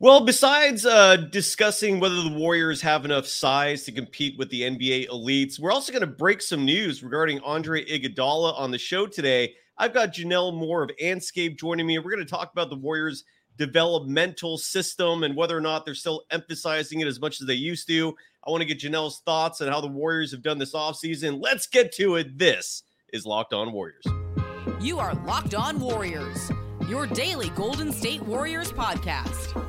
Well, besides uh, discussing whether the Warriors have enough size to compete with the NBA elites, we're also going to break some news regarding Andre Iguodala on the show today. I've got Jannelle Moore of Andscape joining me. We're going to talk about the Warriors' developmental system and whether or not they're still emphasizing it as much as they used to. I want to get Jannelle's thoughts on how the Warriors have done this offseason. Let's get to it. This is Locked On Warriors. You are Locked On Warriors, your daily Golden State Warriors podcast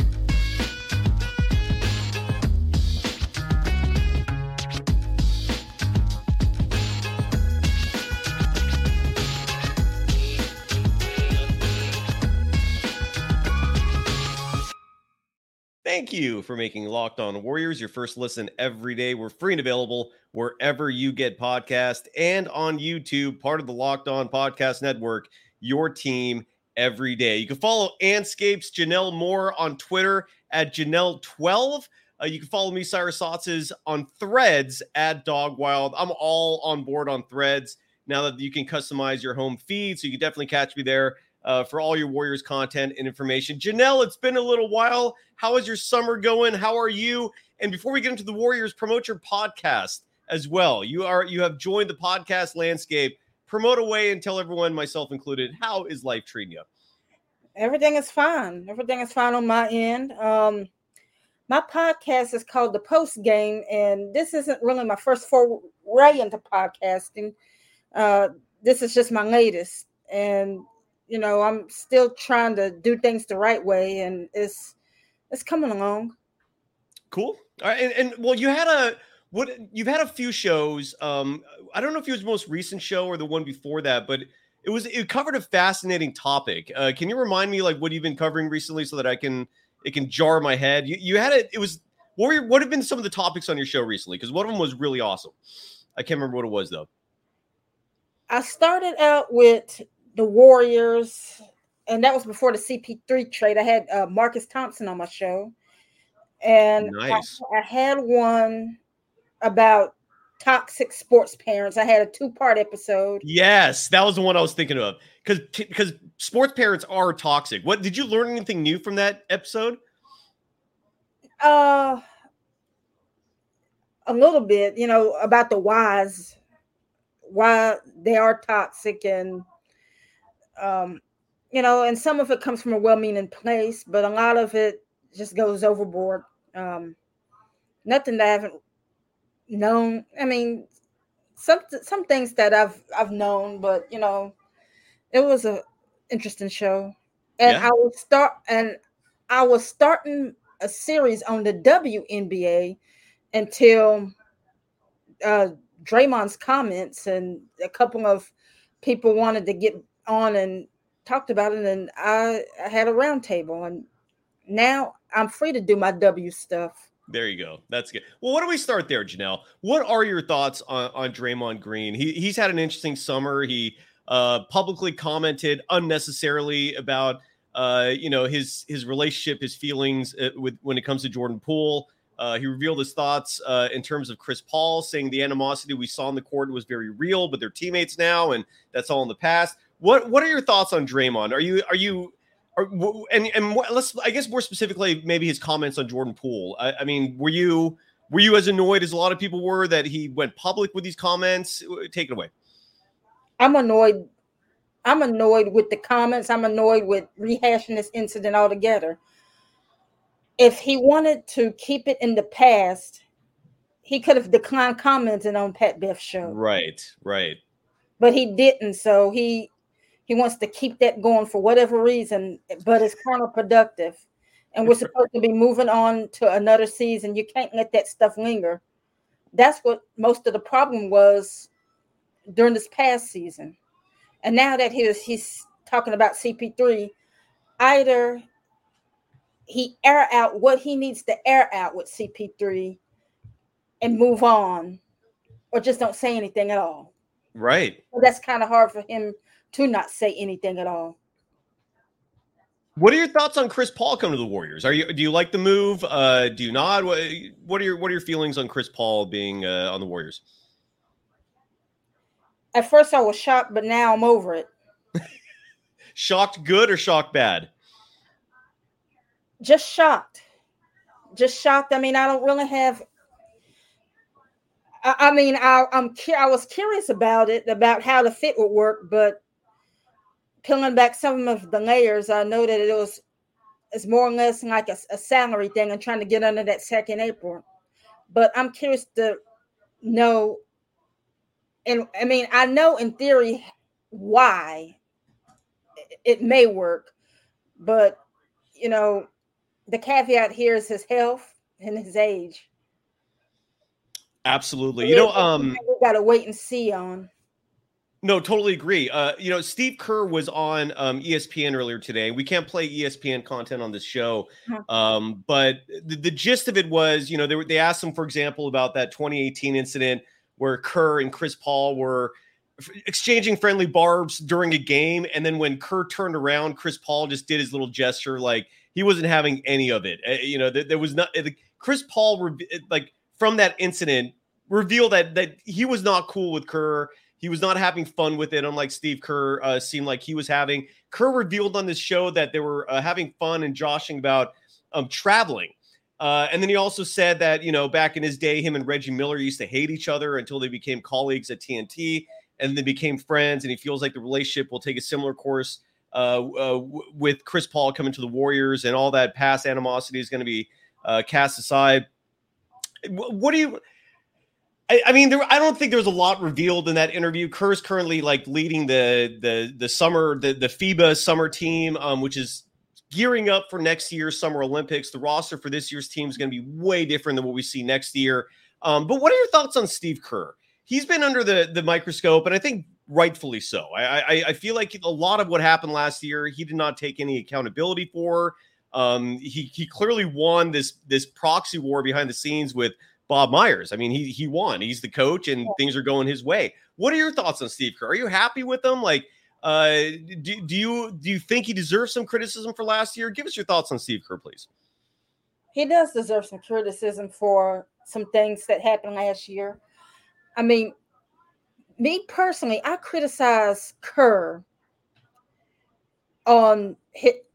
Thank you for making Locked On Warriors your first listen every day. We're free and available wherever you get podcast and on YouTube, part of the Locked On Podcast Network, your team every day. You can follow Andscape's Jannelle Moore on Twitter at Jannelle12. Uh, you can follow me, Cyrus Saatsaz, on threads at Dog Wild. I'm all on board on threads now that you can customize your home feed. So you can definitely catch me there uh, for all your Warriors content and information. Jannelle, it's been a little while. How is your summer going? How are you? And before we get into the Warriors, promote your podcast as well. You are you have joined the podcast landscape. Promote away and tell everyone, myself included, how is life treating you? Everything is fine. Everything is fine on my end. Um, my podcast is called The Post Game, and this isn't really my first foray into podcasting. Uh, this is just my latest, and you know, I'm still trying to do things the right way, and it's it's coming along. Cool. All right, and, and well, you had a what you've had a few shows. Um, I don't know if it was the most recent show or the one before that, but it was it covered a fascinating topic. Uh, can you remind me like what you've been covering recently so that I can it can jar my head? You, you had it. It was what were what have been some of the topics on your show recently? Because one of them was really awesome. I can't remember what it was though. I started out with the Warriors, and that was before the CP3 trade. I had uh, Marcus Thompson on my show, and nice. I, I had one about toxic sports parents. I had a two part episode. Yes, that was the one I was thinking of because because sports parents are toxic. What did you learn anything new from that episode? Uh, a little bit, you know, about the whys, why they are toxic, and um, you know, and some of it comes from a well-meaning place, but a lot of it just goes overboard. Um, nothing that I haven't known. I mean, some some things that I've I've known, but you know, it was a interesting show, and yeah. I was start and I was starting a series on the WNBA until uh, Draymond's comments and a couple of people wanted to get on and talked about it, and I, I had a roundtable, and now I'm free to do my W stuff. There you go. That's good. Well, why don't we start there, Jannelle? What are your thoughts on, on Draymond Green? He, he's had an interesting summer. He uh, publicly commented unnecessarily about uh, you know his his relationship, his feelings uh, with when it comes to Jordan Poole. Uh, he revealed his thoughts uh, in terms of Chris Paul, saying the animosity we saw in the court was very real, but they're teammates now, and that's all in the past. What What are your thoughts on Draymond? Are you are you are, and and let's I guess more specifically maybe his comments on Jordan Poole. I, I, mean, were you were you as annoyed as a lot of people were that he went public with these comments? Take it away. I'm annoyed. I'm annoyed with the comments. I'm annoyed with rehashing this incident altogether. If he wanted to keep it in the past, he could have declined commenting on Pat Bev's show. Right, right. But he didn't. So he he wants to keep that going for whatever reason, but it's counterproductive. And we're supposed to be moving on to another season. You can't let that stuff linger. That's what most of the problem was during this past season. And now that he's he's talking about CP3, either he air out what he needs to air out with CP3 and move on, or just don't say anything at all. Right. So that's kind of hard for him to not say anything at all. What are your thoughts on Chris Paul coming to the Warriors? Are you do you like the move? Uh, do you not? What, what are your what are your feelings on Chris Paul being uh, on the Warriors? At first, I was shocked, but now I'm over it. shocked good or shocked bad? Just shocked. Just shocked. I mean, I don't really have. I, I mean, I, I'm I was curious about it, about how the fit would work, but peeling back some of the layers, I know that it was it's more or less like a, a salary thing and trying to get under that second apron. But I'm curious to know, and I mean, I know in theory why it may work, but you know, the caveat here is his health and his age. Absolutely. You know, um, we got to wait and see on. No, totally agree. Uh, you know, Steve Kerr was on um, ESPN earlier today. We can't play ESPN content on this show, um, but the, the, gist of it was, you know, they, were, they asked him, for example, about that 2018 incident where Kerr and Chris Paul were exchanging friendly barbs during a game, and then when Kerr turned around, Chris Paul just did his little gesture, like he wasn't having any of it. Uh, you know, there, there was not. Chris Paul, like from that incident, revealed that that he was not cool with Kerr he was not having fun with it, unlike Steve Kerr uh, seemed like he was having. Kerr revealed on this show that they were uh, having fun and joshing about um, traveling. Uh, and then he also said that, you know, back in his day, him and Reggie Miller used to hate each other until they became colleagues at TNT and they became friends. And he feels like the relationship will take a similar course uh, uh, with Chris Paul coming to the Warriors and all that past animosity is going to be uh, cast aside. What do you I, I mean, there. I don't think there was a lot revealed in that interview. Kerr's currently like leading the the the summer the the FIBA summer team, um, which is gearing up for next year's Summer Olympics. The roster for this year's team is going to be way different than what we see next year. Um, but what are your thoughts on Steve Kerr? He's been under the the microscope, and I think rightfully so. I, I, I feel like a lot of what happened last year, he did not take any accountability for. Um, he he clearly won this this proxy war behind the scenes with Bob Myers. I mean, he he won. He's the coach, and things are going his way. What are your thoughts on Steve Kerr? Are you happy with him? Like, uh, do, do you do you think he deserves some criticism for last year? Give us your thoughts on Steve Kerr, please. He does deserve some criticism for some things that happened last year. I mean, me personally, I criticize Kerr on hit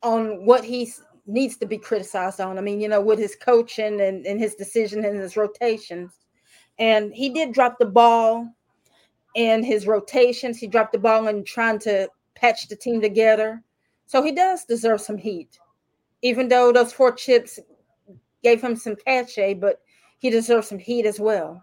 on what he's needs to be criticized on. I mean, you know, with his coaching and, and his decision and his rotations. And he did drop the ball in his rotations. He dropped the ball in trying to patch the team together. So he does deserve some heat, even though those four chips gave him some cachet, but he deserves some heat as well.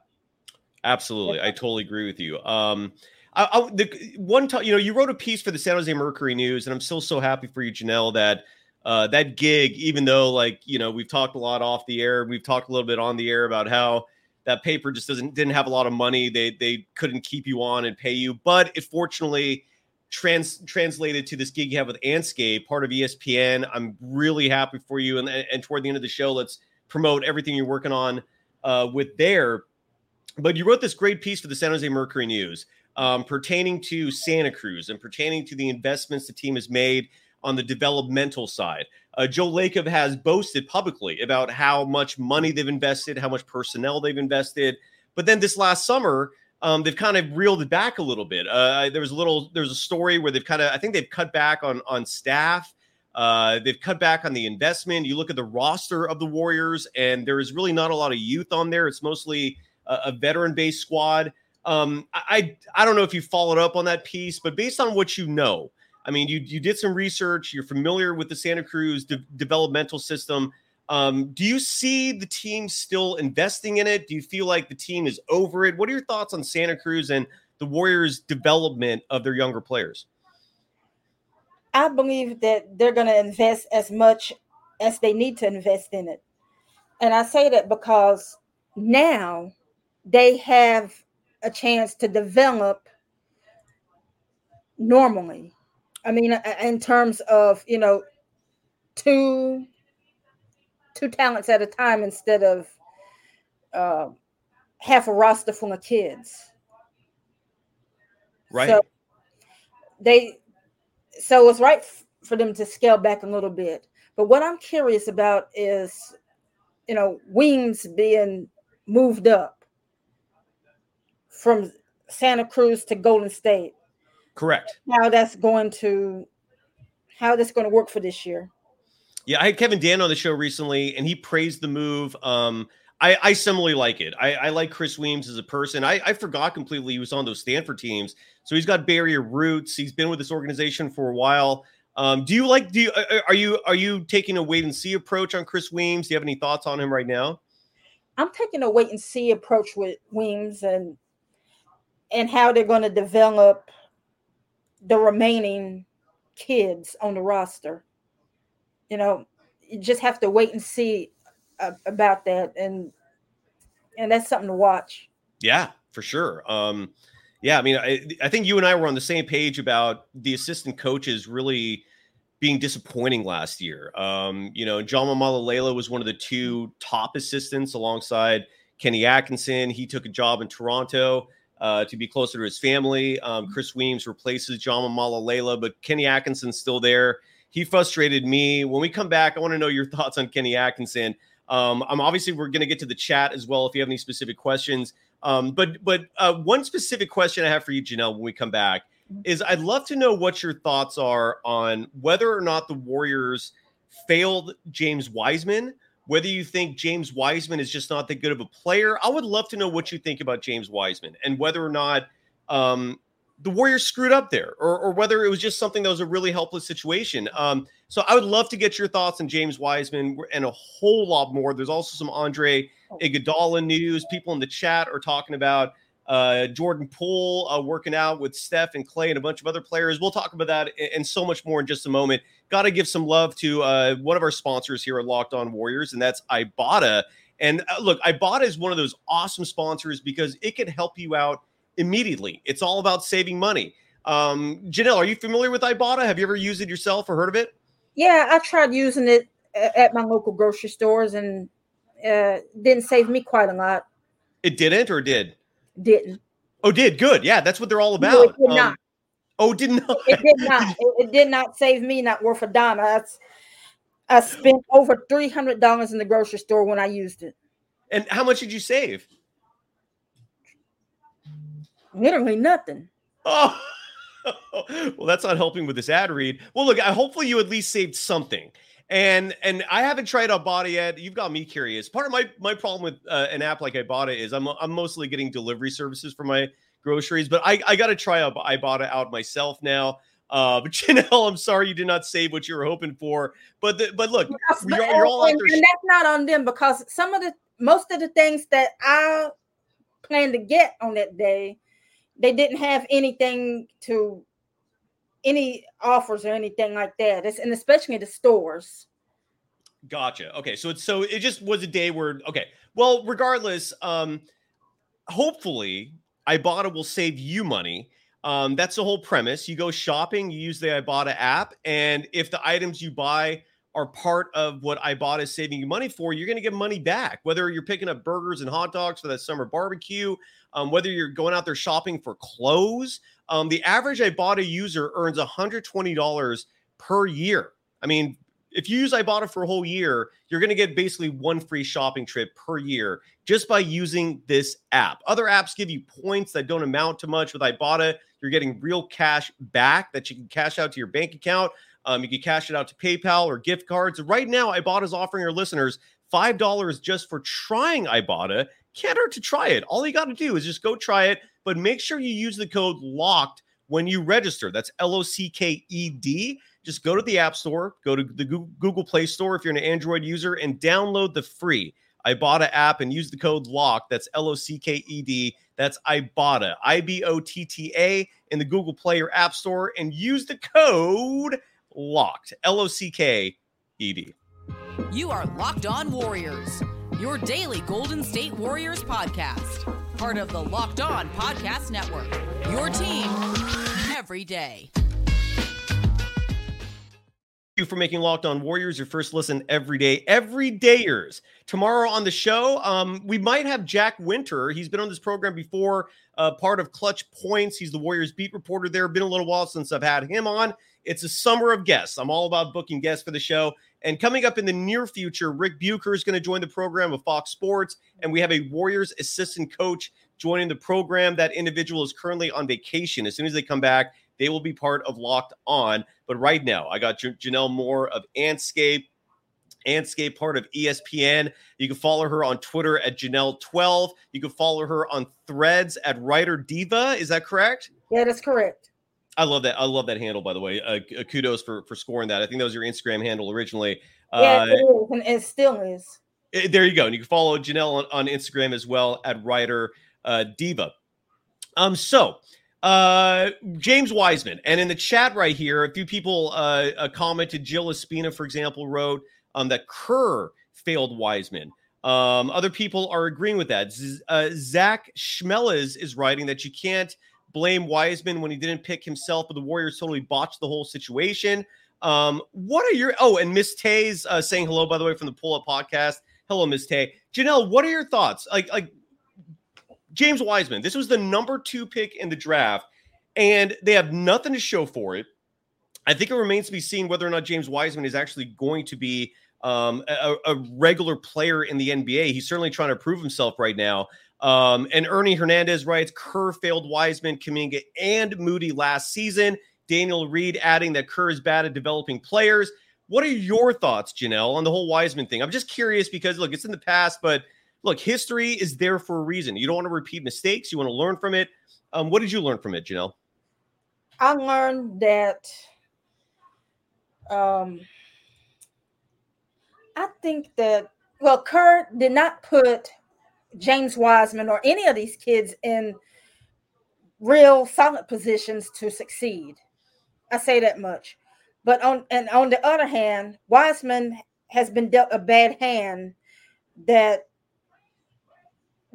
Absolutely. I totally agree with you. Um, I, I, the one time, you know, you wrote a piece for the San Jose Mercury News, and I'm still so happy for you, Jannelle, that uh, that gig, even though like you know we've talked a lot off the air, we've talked a little bit on the air about how that paper just doesn't didn't have a lot of money. They they couldn't keep you on and pay you, but it fortunately trans translated to this gig you have with Andscape, part of ESPN. I'm really happy for you. And and toward the end of the show, let's promote everything you're working on uh, with there. But you wrote this great piece for the San Jose Mercury News um, pertaining to Santa Cruz and pertaining to the investments the team has made on the developmental side. Uh, Joe Lacob has boasted publicly about how much money they've invested, how much personnel they've invested. But then this last summer, um, they've kind of reeled it back a little bit. Uh, there was a little, there's a story where they've kind of, I think they've cut back on on staff. Uh, they've cut back on the investment. You look at the roster of the Warriors, and there is really not a lot of youth on there. It's mostly a, a veteran-based squad. Um, I I don't know if you followed up on that piece, but based on what you know, I mean, you you did some research. You're familiar with the Santa Cruz de- developmental system. Um, do you see the team still investing in it? Do you feel like the team is over it? What are your thoughts on Santa Cruz and the Warriors' development of their younger players? I believe that they're going to invest as much as they need to invest in it. And I say that because now they have a chance to develop normally I mean, uh, in terms of you know, two two talents at a time instead of uh, half a roster full of kids. Right. So they, so it's right f- for them to scale back a little bit. But what I'm curious about is, you know, wings being moved up from Santa Cruz to Golden State. Correct. How that's going to how that's going to work for this year. Yeah, I had Kevin Danna on the show recently, and he praised the move. Um, I, I similarly like it. I, I, like Chris Weems as a person. I, I forgot completely he was on those Stanford teams, so he's got Bay Area roots. He's been with this organization for a while. Um, do you like? Do you are you are you taking a wait and see approach on Chris Weems? Do you have any thoughts on him right now? I'm taking a wait and see approach with Weems and and how they're going to develop the remaining kids on the roster. You know, you just have to wait and see uh, about that, and and that's something to watch. Yeah, for sure. Um, yeah, I mean, I, I think you and I were on the same page about the assistant coaches really being disappointing last year. Um, you know, Jama Mahlalela was one of the two top assistants alongside Kenny Atkinson. He took a job in Toronto uh, to be closer to his family. Um, Chris Weems replaces Jama Mahlalela, but Kenny Atkinson's still there. He frustrated me. When we come back, I want to know your thoughts on Kenny Atkinson. Um, I'm obviously we're going to get to the chat as well if you have any specific questions. Um, but but uh, one specific question I have for you, Jannelle, when we come back mm-hmm. is I'd love to know what your thoughts are on whether or not the Warriors failed James Wiseman whether you think James Wiseman is just not that good of a player. I would love to know what you think about James Wiseman and whether or not um, the Warriors screwed up there or, or, whether it was just something that was a really helpless situation. Um, so I would love to get your thoughts on James Wiseman and a whole lot more. There's also some Andre Iguodala news. People in the chat are talking about uh, Jordan Poole uh, working out with Steph and Klay and a bunch of other players. We'll talk about that and so much more in just a moment. Got to give some love to uh, one of our sponsors here at Locked On Warriors, and that's Ibotta. And uh, look, Ibotta is one of those awesome sponsors because it can help you out immediately. It's all about saving money. Um, Jannelle, are you familiar with Ibotta? Have you ever used it yourself or heard of it? Yeah, I tried using it at my local grocery stores and uh, didn't save me quite a lot. It didn't or did? Didn't. Oh, did good. Yeah, that's what they're all about. No, it did um, not. Oh, did not. It did not. It, it, did not save me not worth a dime. That's I spent over three hundred dollars in the grocery store when I used it. And how much did you save? Literally nothing. Oh, well, that's not helping with this ad read. Well, look, I hopefully you at least saved something. And and I haven't tried Ibotta yet. You've got me curious. Part of my my problem with uh, an app like Ibotta is I'm I'm mostly getting delivery services for my groceries, but I I got to try Ibotta out myself now. Uh, but Jannelle, I'm sorry you did not save what you were hoping for. But the, but look, you're, you're all and, and that's not on them because some of the most of the things that I planned to get on that day, they didn't have anything to any offers or anything like that. It's, and especially the stores. Gotcha. Okay, so it's so it just was a day where okay. Well, regardless, um, hopefully Ibotta will save you money. Um, that's the whole premise. You go shopping, you use the Ibotta app, and if the items you buy are part of what Ibotta is saving you money for, you're going to get money back. Whether you're picking up burgers and hot dogs for that summer barbecue, um, whether you're going out there shopping for clothes, um, the average Ibotta user earns $120 per year. I mean, if you use Ibotta for a whole year, you're going to get basically one free shopping trip per year just by using this app. Other apps give you points that don't amount to much. With Ibotta, you're getting real cash back that you can cash out to your bank account. Um, you can cash it out to PayPal or gift cards. Right now, Ibotta is offering our listeners $5 just for trying Ibotta. Can't hurt to try it. All you got to do is just go try it but make sure you use the code LOCKED when you register. That's L O C K E D. Just go to the App Store, go to the Google Play Store if you're an Android user, and download the free Ibotta app and use the code LOCK. That's L O C K E D. That's Ibotta, I B O T T A, in the Google Play or App Store, and use the code LOCKED, L O C K E D. You are Locked On Warriors, your daily Golden State Warriors podcast part of the Locked On Podcast Network. Your team every day. You for making Locked On Warriors your first listen every day, every dayers. Tomorrow on the show, um, we might have Jack Winter. He's been on this program before, uh, part of Clutch Points. He's the Warriors beat reporter there. Been a little while since I've had him on. It's a summer of guests. I'm all about booking guests for the show. And coming up in the near future, Rick Bucher is going to join the program of Fox Sports, and we have a Warriors assistant coach joining the program. That individual is currently on vacation. As soon as they come back, they will be part of Locked On. But right now, I got Jannelle Moore of Andscape. Andscape, part of ESPN. You can follow her on Twitter at Jannelle12. You can follow her on threads at Writer Diva. Is that correct? Yeah, that's correct. I love that. I love that handle, by the way. Uh, uh kudos for for scoring that. I think that was your Instagram handle originally. Yeah, uh, it is, and it still is. It, there you go. And you can follow Jannelle on, on Instagram as well at Writer uh, Diva. Um, so uh, James Wiseman, and in the chat right here, a few people uh, uh commented. Jill Espina, for example, wrote um, that Kerr failed Wiseman. Um, other people are agreeing with that. Z- uh, Zach Schmellis is writing that you can't blame Wiseman when he didn't pick himself, but the Warriors totally botched the whole situation. Um, what are your oh, and Miss Tay's uh, saying hello by the way from the Pull Up Podcast. Hello, Miss Tay. Jannelle, what are your thoughts? Like, like James Wiseman, this was the number two pick in the draft, and they have nothing to show for it. I think it remains to be seen whether or not James Wiseman is actually going to be um, a, a, regular player in the NBA. He's certainly trying to prove himself right now. Um, and Ernie Hernandez writes Kerr failed Wiseman, Kuminga, and Moody last season. Daniel Reed adding that Kerr is bad at developing players. What are your thoughts, Jannelle, on the whole Wiseman thing? I'm just curious because look, it's in the past, but look, history is there for a reason. You don't want to repeat mistakes. You want to learn from it. Um, what did you learn from it, Jannelle? I learned that um, I think that well, Kerr did not put James Wiseman or any of these kids in real solid positions to succeed. I say that much. But on and on the other hand, Wiseman has been dealt a bad hand that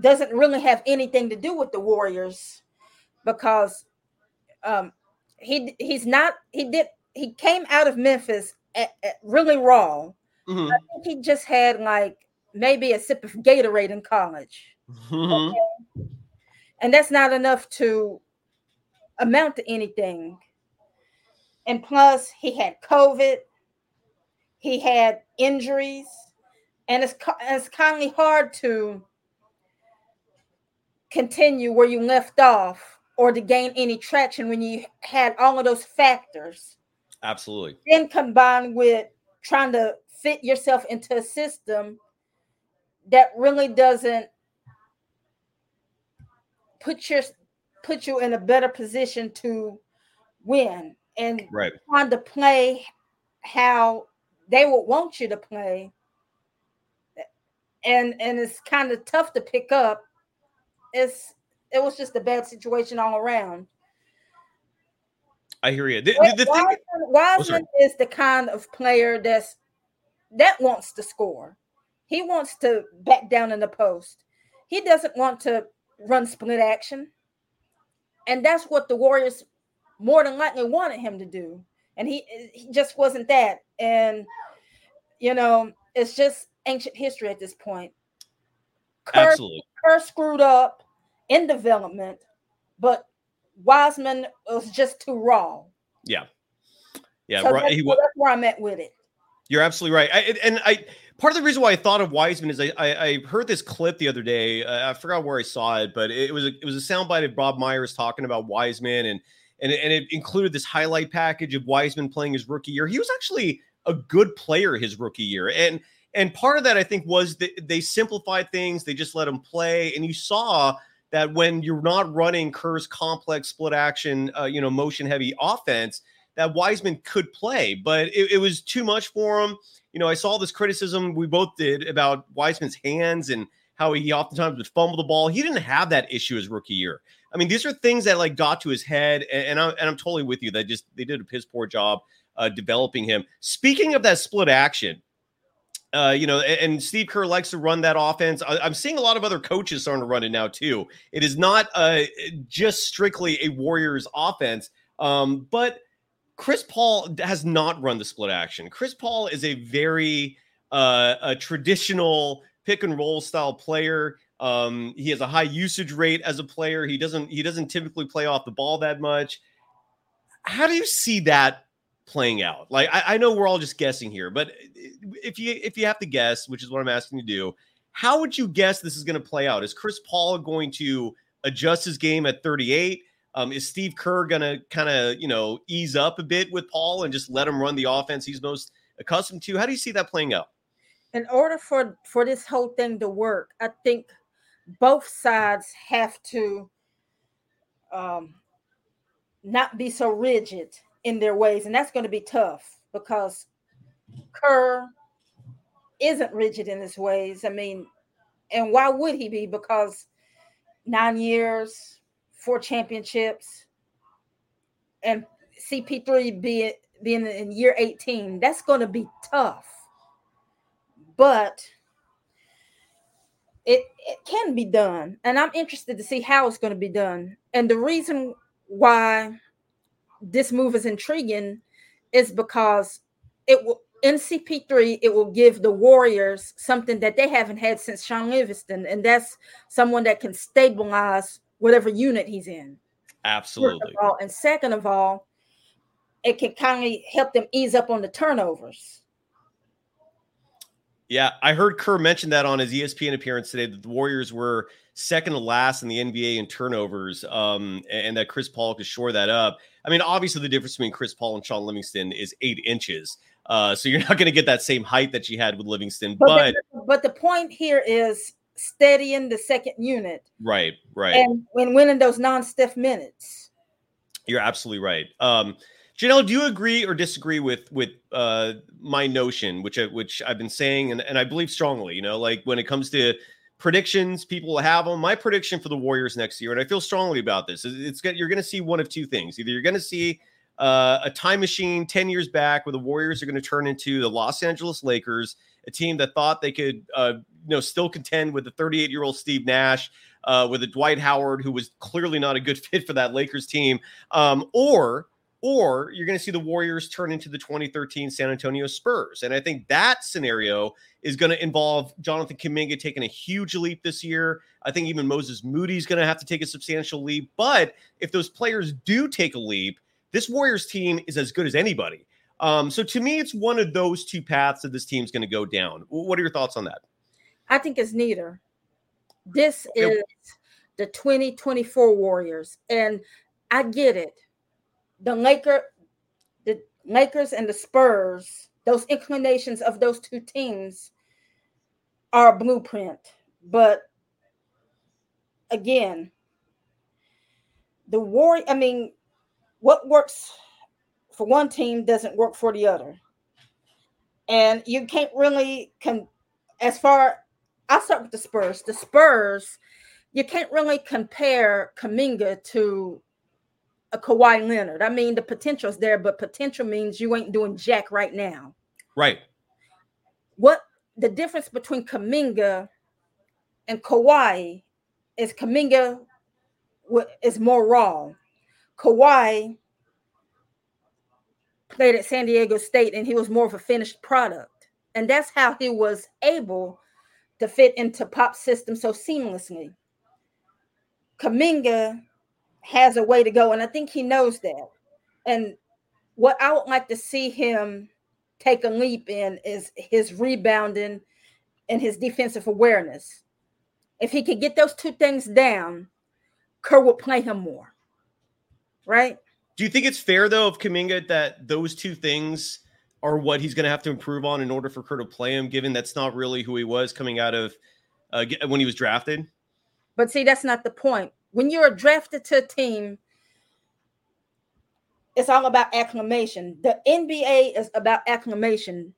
doesn't really have anything to do with the Warriors because um, he he's not he did he came out of Memphis at, at really raw. Mm-hmm. I think he just had like maybe a sip of Gatorade in college. Mm-hmm. Okay? And that's not enough to amount to anything. And plus, he had COVID, he had injuries, and it's, it's kind of hard to continue where you left off or to gain any traction when you had all of those factors. Absolutely. Then combined with trying to fit yourself into a system that really doesn't put your put you in a better position to win and right. trying to play how they would want you to play and and it's kind of tough to pick up it's it was just a bad situation all around i hear you the, the, the wiseman, thing... wiseman oh, is the kind of player that's that wants to score he wants to back down in the post. He doesn't want to run split action. And that's what the Warriors more than likely wanted him to do. And he, he just wasn't that. And, you know, it's just ancient history at this point. Kerr, Absolutely. Kerr screwed up in development, but Wiseman was just too raw. Yeah. Yeah. So right. That's, he, that's where I'm at with it. You're absolutely right. I, and I, part of the reason why I thought of Wiseman is I, I, I heard this clip the other day. Uh, I forgot where I saw it, but it, was a, it was a soundbite of Bob Myers talking about Wiseman, and and and it included this highlight package of Wiseman playing his rookie year. He was actually a good player his rookie year, and and part of that I think was that they simplified things. They just let him play, and you saw that when you're not running Kerr's complex split action, uh, you know, motion heavy offense, that Wiseman could play, but it, it was too much for him you know, I saw this criticism we both did about Wiseman's hands and how he oftentimes would fumble the ball. He didn't have that issue his rookie year. I mean, these are things that like got to his head, and, and I'm and I'm totally with you. That just they did a piss poor job uh, developing him. Speaking of that split action, uh, you know, and, Steve Kerr likes to run that offense. I, am seeing a lot of other coaches starting to run it now too. It is not uh, just strictly a Warriors offense, um, but Chris Paul has not run the split action. Chris Paul is a very uh, a traditional pick and roll style player. Um, he has a high usage rate as a player. He doesn't he doesn't typically play off the ball that much. How do you see that playing out? Like I, I know we're all just guessing here, but if you if you have to guess, which is what I'm asking you to do, how would you guess this is going to play out? Is Chris Paul going to adjust his game at 38? Um, is Steve Kerr going to kind of, you know, ease up a bit with Paul and just let him run the offense he's most accustomed to? How do you see that playing out? In order for for this whole thing to work, I think both sides have to um, not be so rigid in their ways, and that's going to be tough because Kerr isn't rigid in his ways. I mean, and why would he be? Because nine years, four championships, and CP3 being being in year 18, that's going to be tough. But it, it can be done. And I'm interested to see how it's going to be done. And the reason why this move is intriguing is because it will in CP3, it will give the Warriors something that they haven't had since Shaun Livingston, and that's someone that can stabilize whatever unit he's in. Absolutely. All, and second of all, it can kind of help them ease up on the turnovers. Yeah, I heard Kerr mention that on his ESPN appearance today that the Warriors were second to last in the NBA in turnovers, um, and that Chris Paul could shore that up. I mean, obviously, the difference between Chris Paul and Shaun Livingston is eight inches. Uh, so you're not going to get that same height that you had with Livingston. But but the, but the point here is steadying the second unit. Right, right. And when winning those non-Steph minutes. You're absolutely right. Um, Jannelle, do you agree or disagree with with uh, my notion, which I, which I've been saying, and, and I believe strongly? You know, like when it comes to predictions, people will have them. My prediction for the Warriors next year, and I feel strongly about this, is it's you're going to see one of two things. Either you're going to see uh, a time machine 10 years back where the Warriors are going to turn into the Los Angeles Lakers, a team that thought they could, uh, you know, still contend with the 38 year old Steve Nash, uh, with a Dwight Howard who was clearly not a good fit for that Lakers team, um, or or you're going to see the Warriors turn into the 2013 San Antonio Spurs. And I think that scenario is going to involve Jonathan Kuminga taking a huge leap this year. I think even Moses Moody is going to have to take a substantial leap. But if those players do take a leap, this Warriors team is as good as anybody. Um, so to me, it's one of those two paths that this team's going to go down. What are your thoughts on that? I think it's neither. This is the 2024 Warriors. And I get it the Laker, the Lakers and the Spurs, those inclinations of those two teams are a blueprint. But again, the war, I mean, what works for one team doesn't work for the other. And you can't really con as far I'll start with the Spurs. The Spurs, you can't really compare Kuminga to a Kawhi Leonard. I mean, the potential's there, but potential means you ain't doing jack right now. Right. What the difference between Kuminga and Kawhi is Kuminga is more raw. Kawhi played at San Diego State and he was more of a finished product. And that's how he was able to fit into pop system so seamlessly. Kuminga has a way to go, and I think he knows that. And what I would like to see him take a leap in is his rebounding and his defensive awareness. If he could get those two things down, Kerr would play him more. Right? Do you think it's fair though of Kuminga that those two things are what he's going to have to improve on in order for Kerr to play him, given that's not really who he was coming out of uh, when he was drafted? But see, that's not the point when you're drafted to a team, it's all about acclamation. The NBA is about acclamation.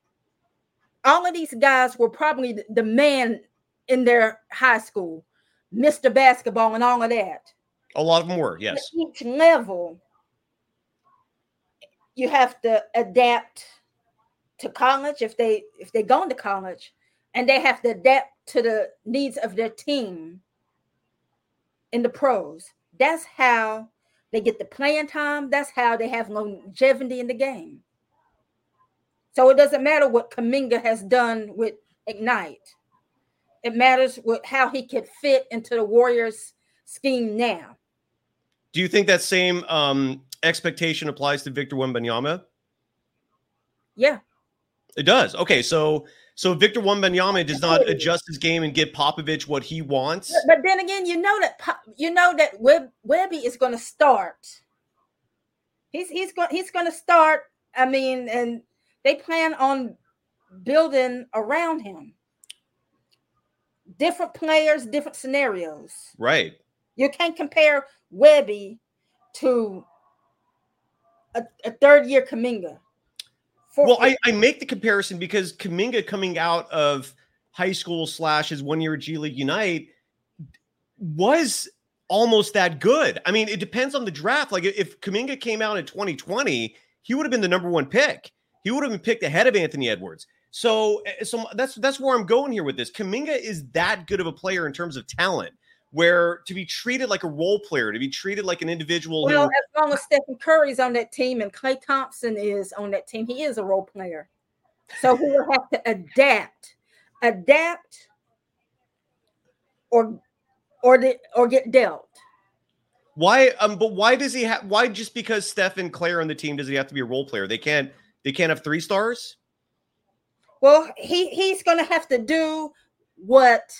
All of these guys were probably the man in their high school, Mr. Basketball, and all of that. A lot of them were, yes. At each level, you have to adapt to college if they if they're going to college, and they have to adapt to the needs of their team in the pros. That's how they get the playing time. That's how they have longevity in the game. So it doesn't matter what Kuminga has done with Ignite. It matters what how he could fit into the Warriors scheme now. Do you think that same um, expectation applies to Victor Wembanyama? Yeah. It does. Okay, so So Victor Wembanyama does not adjust his game and get Popovich what he wants. But, then again, you know that you know that Web, Wemby is going to start. He's he's going he's going to start. I mean, and they plan on building around him. Different players, different scenarios. Right. You can't compare Wemby to a, a third year Kuminga. For, well, I, I make the comparison because Kuminga coming out of high school slash his one year G League Ignite was almost that good. I mean, it depends on the draft. Like if Kuminga came out in 2020, he would have been the number one pick. He would have been picked ahead of Anthony Edwards. So, eh, so that's that's where I'm going here with this. Kuminga is that good of a player in terms of talent where to be treated like a role player, to be treated like an individual. Well, who, as long as Stephen Curry's on that team and Klay Thompson is on that team, he is a role player. So he will have to adapt, adapt, or or the, or get dealt. Why? Um, but why does he have? Why just because Steph and are on the team does he have to be a role player? They can't. They can't have three stars. Well, he he's going to have to do what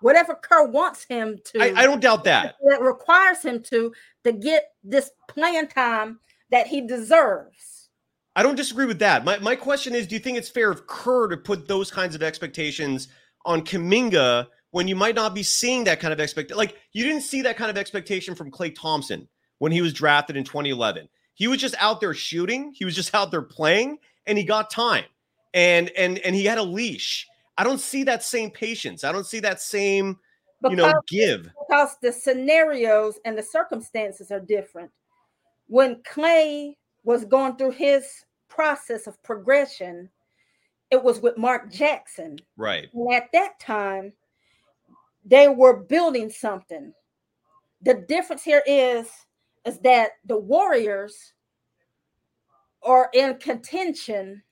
whatever Kerr wants him to. I, I don't doubt that. That requires him to to get this playing time that he deserves. I don't disagree with that. My my question is, do you think it's fair of Kerr to put those kinds of expectations on Kuminga when you might not be seeing that kind of expectation? Like you didn't see that kind of expectation from Klay Thompson when he was drafted in 2011. He was just out there shooting. He was just out there playing, and he got time, and and and he had a leash I don't see that same patience. I don't see that same, because, you know, give. Because the scenarios and the circumstances are different. When Klay was going through his process of progression, it was with Mark Jackson. Right. And at that time, they were building something. The difference here is is that the Warriors are in contention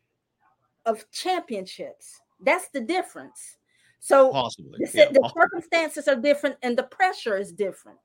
of championships. That's the difference. So possibly the, yeah, the possibly. circumstances are different and the pressure is different.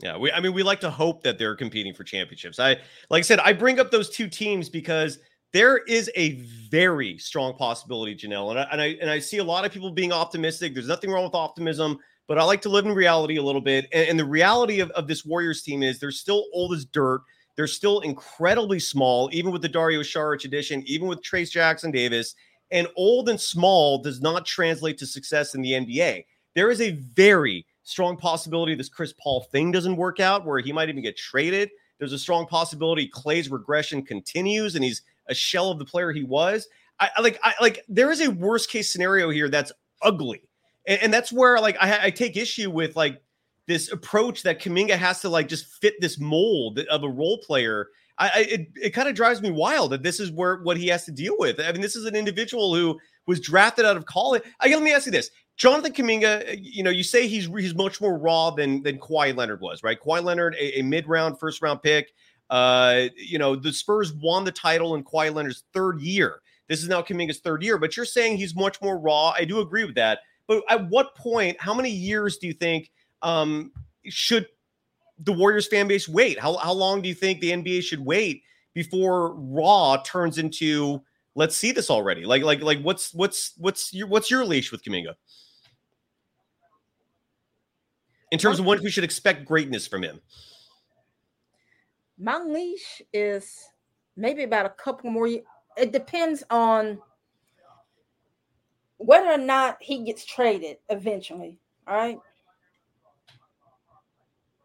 Yeah, we I mean we like to hope that they're competing for championships. I like I said, I bring up those two teams because there is a very strong possibility, Jannelle, and I, and I and I see a lot of people being optimistic. There's nothing wrong with optimism, but I like to live in reality a little bit. And, and the reality of, of this Warriors team is they're still old as dirt. They're still incredibly small, even with the Dario Saric edition, even with Trayce Jackson Davis. And old and small does not translate to success in the NBA. There is a very strong possibility this Chris Paul thing doesn't work out, where he might even get traded. There's a strong possibility Klay's regression continues and he's a shell of the player he was. I, I like, I like. There is a worst case scenario here that's ugly, and, and that's where like I, I take issue with like this approach that Kuminga has to like just fit this mold of a role player. I, I it, it kind of drives me wild that this is where what he has to deal with. I mean, this is an individual who was drafted out of college. I, let me ask you this: Jonathan Kuminga, uh, you know, you say he's he's much more raw than than Kawhi Leonard was, right? Kawhi Leonard, a, a mid round, first round pick. Uh, you know, the Spurs won the title in Kawhi Leonard's third year. This is now Kuminga's third year, but you're saying he's much more raw. I do agree with that. But at what point, how many years do you think um, should the Warriors fan base wait? How, how long do you think the NBA should wait before Raw turns into let's see this already? Like like like what's what's what's your what's your leash with Kuminga? In terms of when we should expect greatness from him. My leash is maybe about a couple more years. It depends on whether or not he gets traded eventually. All right.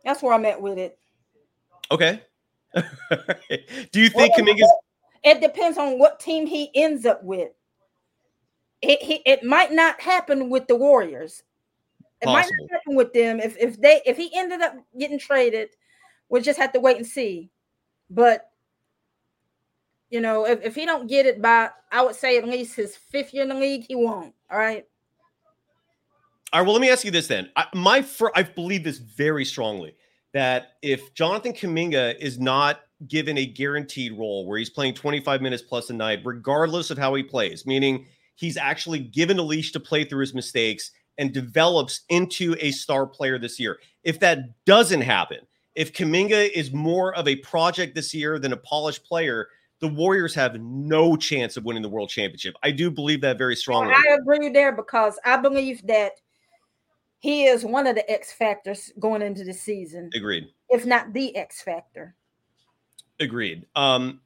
That's where I'm at with it. Okay. Do you think well, Kuminga's? It depends on what team he ends up with. It, he, it might not happen with the Warriors. It Possible. might not happen with them if if they if he ended up getting traded. We'll just have to wait and see. But you know, if, if he don't get it by, I would say at least his fifth year in the league, he won't. All right. All right. Well, let me ask you this then. I, my fir- I believe this very strongly that if Jonathan Kuminga is not given a guaranteed role where he's playing 25 minutes plus a night, regardless of how he plays, meaning he's actually given a leash to play through his mistakes and develops into a star player this year. If that doesn't happen, if Kuminga is more of a project this year than a polished player, the Warriors have no chance of winning the world championship. I do believe that very strongly. I agree there because I believe that he is one of the X factors going into the season. Agreed. If not the X factor. Agreed. Um,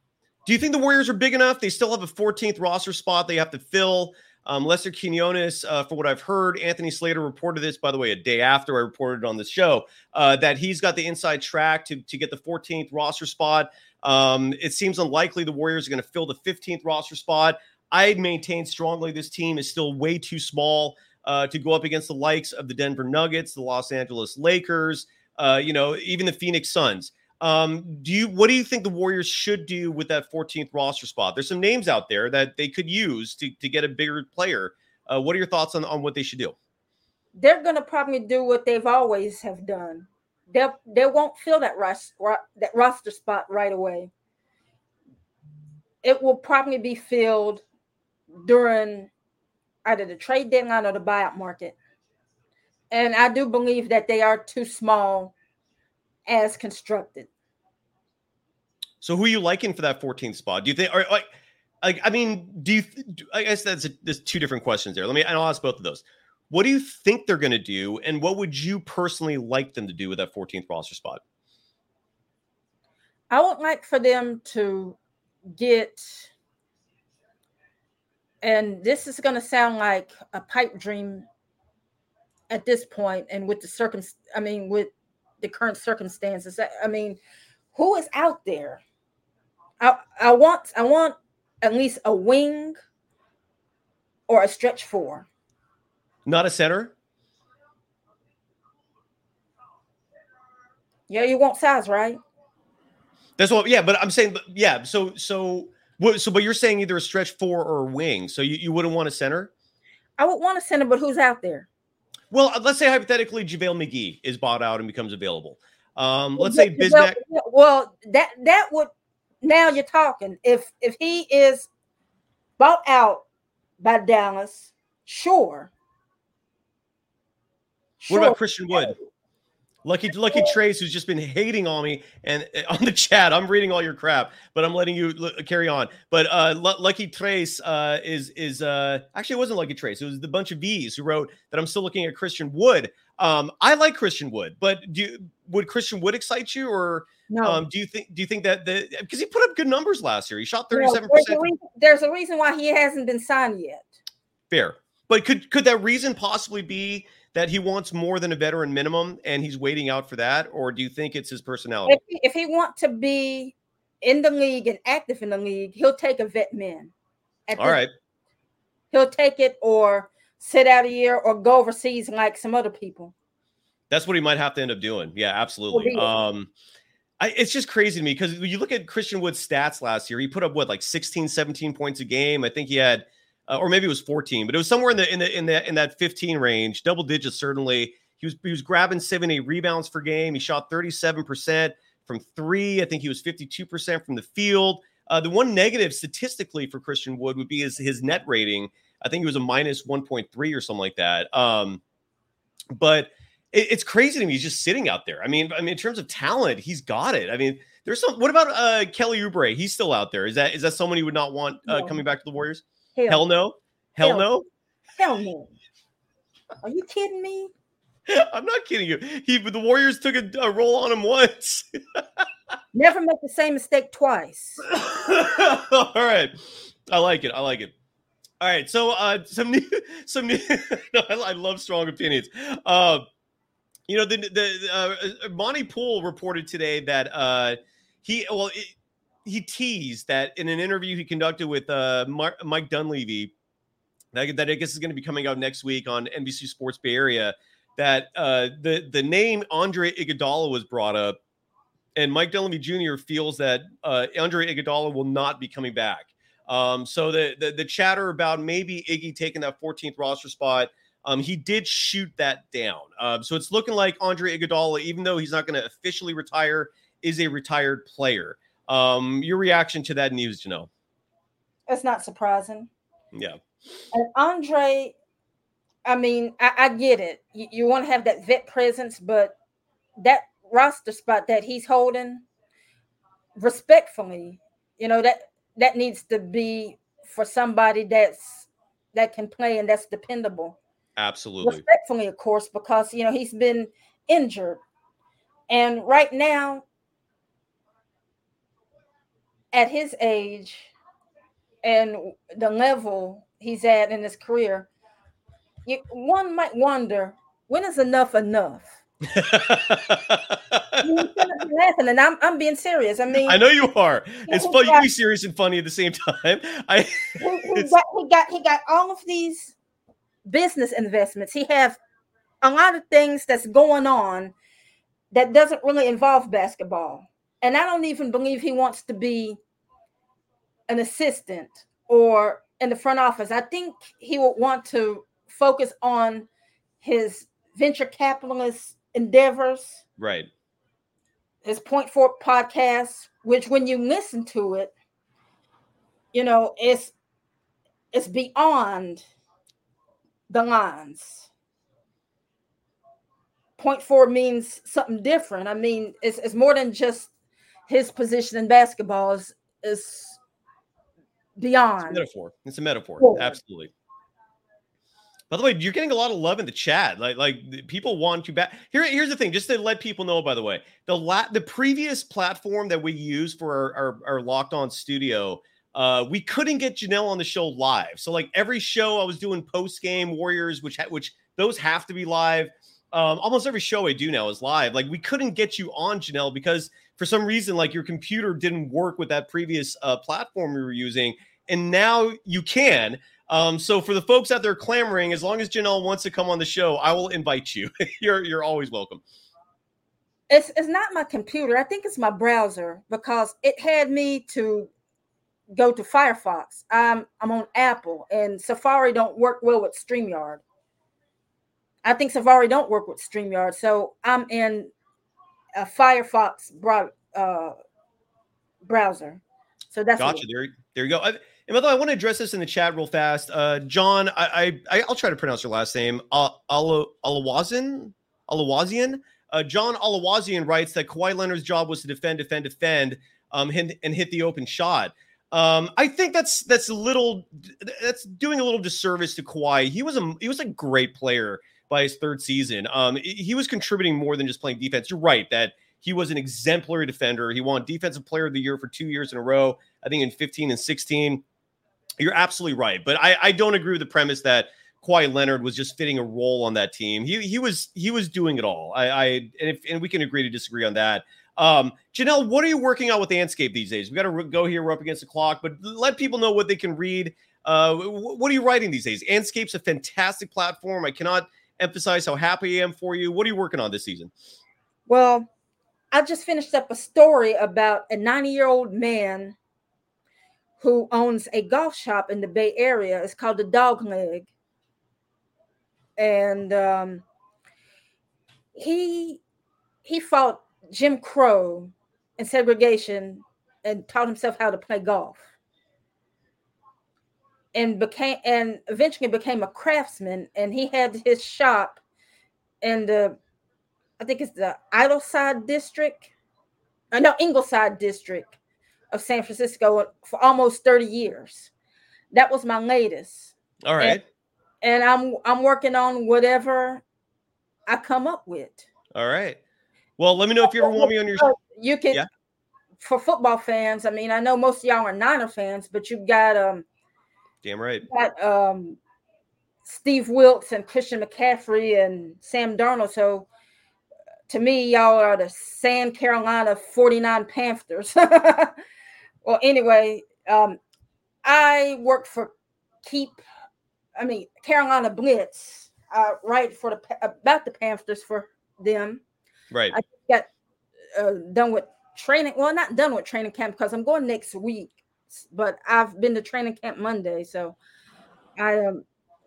do you think the Warriors are big enough? They still have a 14th roster spot they have to fill. Um, Lester Quinones, uh, for what I've heard, Anthony Slater reported this, by the way, a day after I reported on the show, uh, that he's got the inside track to, to get the 14th roster spot. Um, it seems unlikely the Warriors are going to fill the 15th roster spot. I maintain strongly this team is still way too small uh, to go up against the likes of the Denver Nuggets, the Los Angeles Lakers, uh, you know, even the Phoenix Suns. Um, do you what do you think the Warriors should do with that 14th roster spot? There's some names out there that they could use to, to get a bigger player. Uh, what are your thoughts on, on what they should do? They're gonna probably do what they've always have done. They they won't fill that rush that roster spot right away. It will probably be filled during either the trade deadline or the buyout market. And I do believe that they are too small as constructed. So who are you liking for that 14th spot? Do you think, or like, like I mean, do you? I guess that's a, there's two different questions there. Let me, and I'll ask both of those. What do you think they're going to do, and what would you personally like them to do with that 14th roster spot? I would like for them to get, and this is going to sound like a pipe dream at this point, and with the circum, I mean, with the current circumstances. I mean, who is out there? I I want I want at least a wing or a stretch four. Not a center. Yeah, you want size, right? That's what. Yeah, but I'm saying, but yeah. So so what? So, but you're saying either a stretch four or a wing. So you, you wouldn't want a center. I would want a center, but who's out there? Well, uh, let's say hypothetically JaVale McGee is bought out and becomes available. Um, let's say Bismack. Well, that that would now you're talking. If if he is bought out by Dallas, sure. What about Christian Wood? Lucky, lucky Trace, who's just been hating on me and uh, on the chat. I'm reading all your crap, but I'm letting you l- carry on. But uh, L- Lucky Trace uh, is is uh, actually it wasn't Lucky Trace. It was the bunch of V's who wrote that I'm still looking at Christian Wood. Um, I like Christian Wood, but do you, would Christian Wood excite you, or no. um, do you think do you think that the because he put up good numbers last year? He shot 37. percent There's a reason why he hasn't been signed yet. Fair, but could could that reason possibly be? That he wants more than a veteran minimum and he's waiting out for that? Or do you think it's his personality? If he, if he wants to be in the league and active in the league, he'll take a vet man. All right. He'll take it or sit out a year or go overseas like some other people. That's what he might have to end up doing. Yeah, absolutely. Um, I, it's just crazy to me because you look at Christian Wood's stats last year, he put up what like 16, 17 points a game. I think he had uh, or maybe it was 14, but it was somewhere in the in the in the in that 15 range, double digits certainly. He was he was grabbing 70 rebounds per game. He shot 37% from three. I think he was 52% from the field. Uh, the one negative statistically for Christian Wood would be his his net rating. I think he was a minus 1.3 or something like that. Um, but it, it's crazy to me. He's just sitting out there. I mean, I mean, in terms of talent, he's got it. I mean, there's some. What about uh, Kelly Oubre? He's still out there. Is that is that someone you would not want uh, coming back to the Warriors? Hell, Hell no. Hell, Hell no. Hell no. Are you kidding me? I'm not kidding you. He the Warriors took a, a roll on him once. Never make the same mistake twice. All right. I like it. I like it. All right. So uh some new some new no, I, I, love strong opinions. Uh you know the the uh, Monte Poole reported today that uh he well it, he teased that in an interview he conducted with uh, Mike Dunleavy, that, that I guess is going to be coming out next week on NBC Sports Bay Area, that uh, the the name Andre Iguodala was brought up, and Mike Dunleavy Jr. feels that uh, Andre Iguodala will not be coming back. Um, so the, the, the chatter about maybe Iggy taking that 14th roster spot, um, he did shoot that down. Um, so it's looking like Andre Iguodala, even though he's not going to officially retire, is a retired player. Um, your reaction to that news, Jannelle? It's not surprising. Yeah. And Andre, I mean, I, I get it. You, you want to have that vet presence, but that roster spot that he's holding, respectfully, you know that that needs to be for somebody that's that can play and that's dependable. Absolutely. Respectfully, of course, because you know he's been injured. And right now, at his age and the level he's at in his career, you, one might wonder when is enough enough? laughing, and I'm I'm being serious. I mean, I know you are. It's funny. You be serious and funny at the same time. I he, he, got, he got he got all of these business investments. He have a lot of things that's going on that doesn't really involve basketball. And I don't even believe he wants to be an assistant or in the front office. I think he would want to focus on his venture capitalist endeavors. Right. His Point Forward podcast, which when you listen to it, you know, it's it's beyond the lines. Point forward means something different. I mean, it's, it's more than just his position in basketball. Is is beyond. It's metaphor. It's a metaphor. Absolutely. By the way, you're getting a lot of love in the chat. Like, like people want you back. Here, here's the thing, just to let people know. By the way, the la- the previous platform that we use for our, our, our locked on studio, uh, we couldn't get Jannelle on the show live. So, like every show, I was doing post game Warriors, which ha- which those have to be live. Um, almost every show I do now is live. Like we couldn't get you on Jannelle because for some reason, like your computer didn't work with that previous uh, platform we were using, and now you can. Um, so for the folks out there clamoring, as long as Jannelle wants to come on the show, I will invite you. you're you're always welcome. It's it's not my computer. I think it's my browser because it had me to go to Firefox. I'm I'm on Apple and Safari don't work well with StreamYard. I think Safari don't work with StreamYard. So I'm in a Firefox broad, uh, browser. So that's gotcha. There, there you go. I, and by the way, I want to address this in the chat real fast. Uh, John, I, I, I'll try to pronounce your last name. Uh, Alawazian, Alawazian. Uh, John Alawazian writes that Kawhi Leonard's job was to defend, defend, defend, um, and, and hit the open shot. Um, I think that's that's a little that's doing a little disservice to Kawhi. He was a he was a great player by his third season. Um, he was contributing more than just playing defense. You're right that he was an exemplary defender. He won Defensive Player of the Year for two years in a row. I think in 15 and 16. You're absolutely right, but I, I don't agree with the premise that Kawhi Leonard was just fitting a role on that team. He he was he was doing it all. I, I and if and we can agree to disagree on that. Um, Jannelle, what are you working on with Andscape these days? We got to go here. We're up against the clock, but let people know what they can read. Uh, what are you writing these days? Andscape's a fantastic platform. I cannot emphasize how happy I am for you. What are you working on this season? Well, I just finished up a story about a 90 year old man who owns a golf shop in the Bay Area. It's called the Dog Leg. And um, he he fought Jim Crow and segregation and taught himself how to play golf. And became and eventually became a craftsman. And he had his shop in the I think it's the Idleside district. Uh, no, Ingleside district of San Francisco for almost 30 years. That was my latest. All right. And, and I'm I'm working on whatever I come up with. All right. Well, let me know if you ever want me on your show. you can yeah. for football fans. I mean, I know most of y'all are Niner fans, but you've got um damn right. got um Steve Wilks and Christian McCaffrey and Sam Darnold. So to me, y'all are the San Carolina 49 Panthers. well, anyway, um, I worked for Keep, I mean, Carolina Blitz, uh, right, for the about the Panthers for them. Right. I got uh, done with training. Well, not done with training camp because I'm going next week, but I've been to training camp Monday. So I um,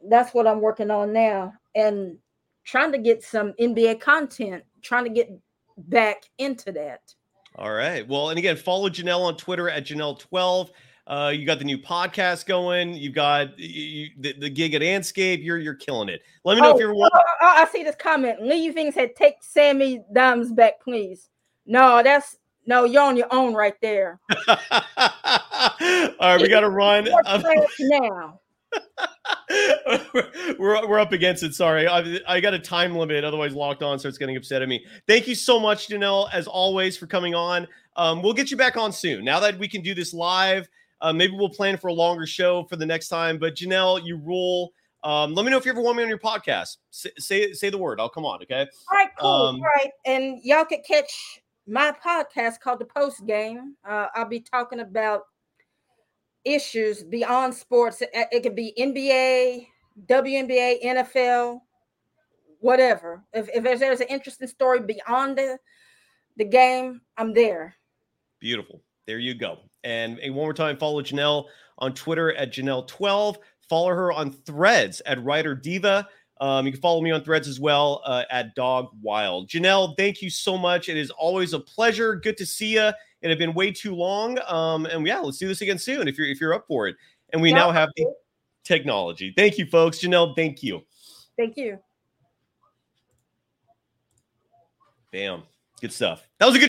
that's what I'm working on now. And trying to get some NBA content, trying to get back into that. All right. Well, and again, follow Jannelle on Twitter at Jannelle12. Uh, you got the new podcast going. You've got you, the, the gig at Andscape. You're you're killing it. Let me know oh, if you're. want. Oh, oh, I see this comment. Leaving said, "Take Sammy Dimes back, please." No, that's No, you're on your own right there. All right, we got to run. now. we're, we're up against it. Sorry. I, I got a time limit. Otherwise, locked on starts getting upset at me. Thank you so much, Jannelle, as always, for coming on. Um, we'll get you back on soon. Now that we can do this live, uh, maybe we'll plan for a longer show for the next time. But Jannelle, you rule. Um, let me know if you ever want me on your podcast. Say, say, say the word. I'll come on. Okay. All right. Cool. Um, All right. And y'all could catch my podcast called the Post Game. Uh, I'll be talking about issues beyond sports. It, could be NBA, WNBA, NFL, whatever. If, if there's, there's an interesting story beyond the, the game, I'm there. Beautiful. There you go. And, and one more time, follow Jannelle on Twitter at Jannelle12. Follow her on threads at Writer Diva. Um, you can follow me on threads as well uh, at Dog Wild. Jannelle, thank you so much. It is always a pleasure. Good to see you. It had been way too long. Um, and yeah, let's do this again soon if you're if you're up for it. And we yeah, now have the technology. Thank you, folks. Jannelle, thank you. Thank you. Bam. Good stuff. That was a good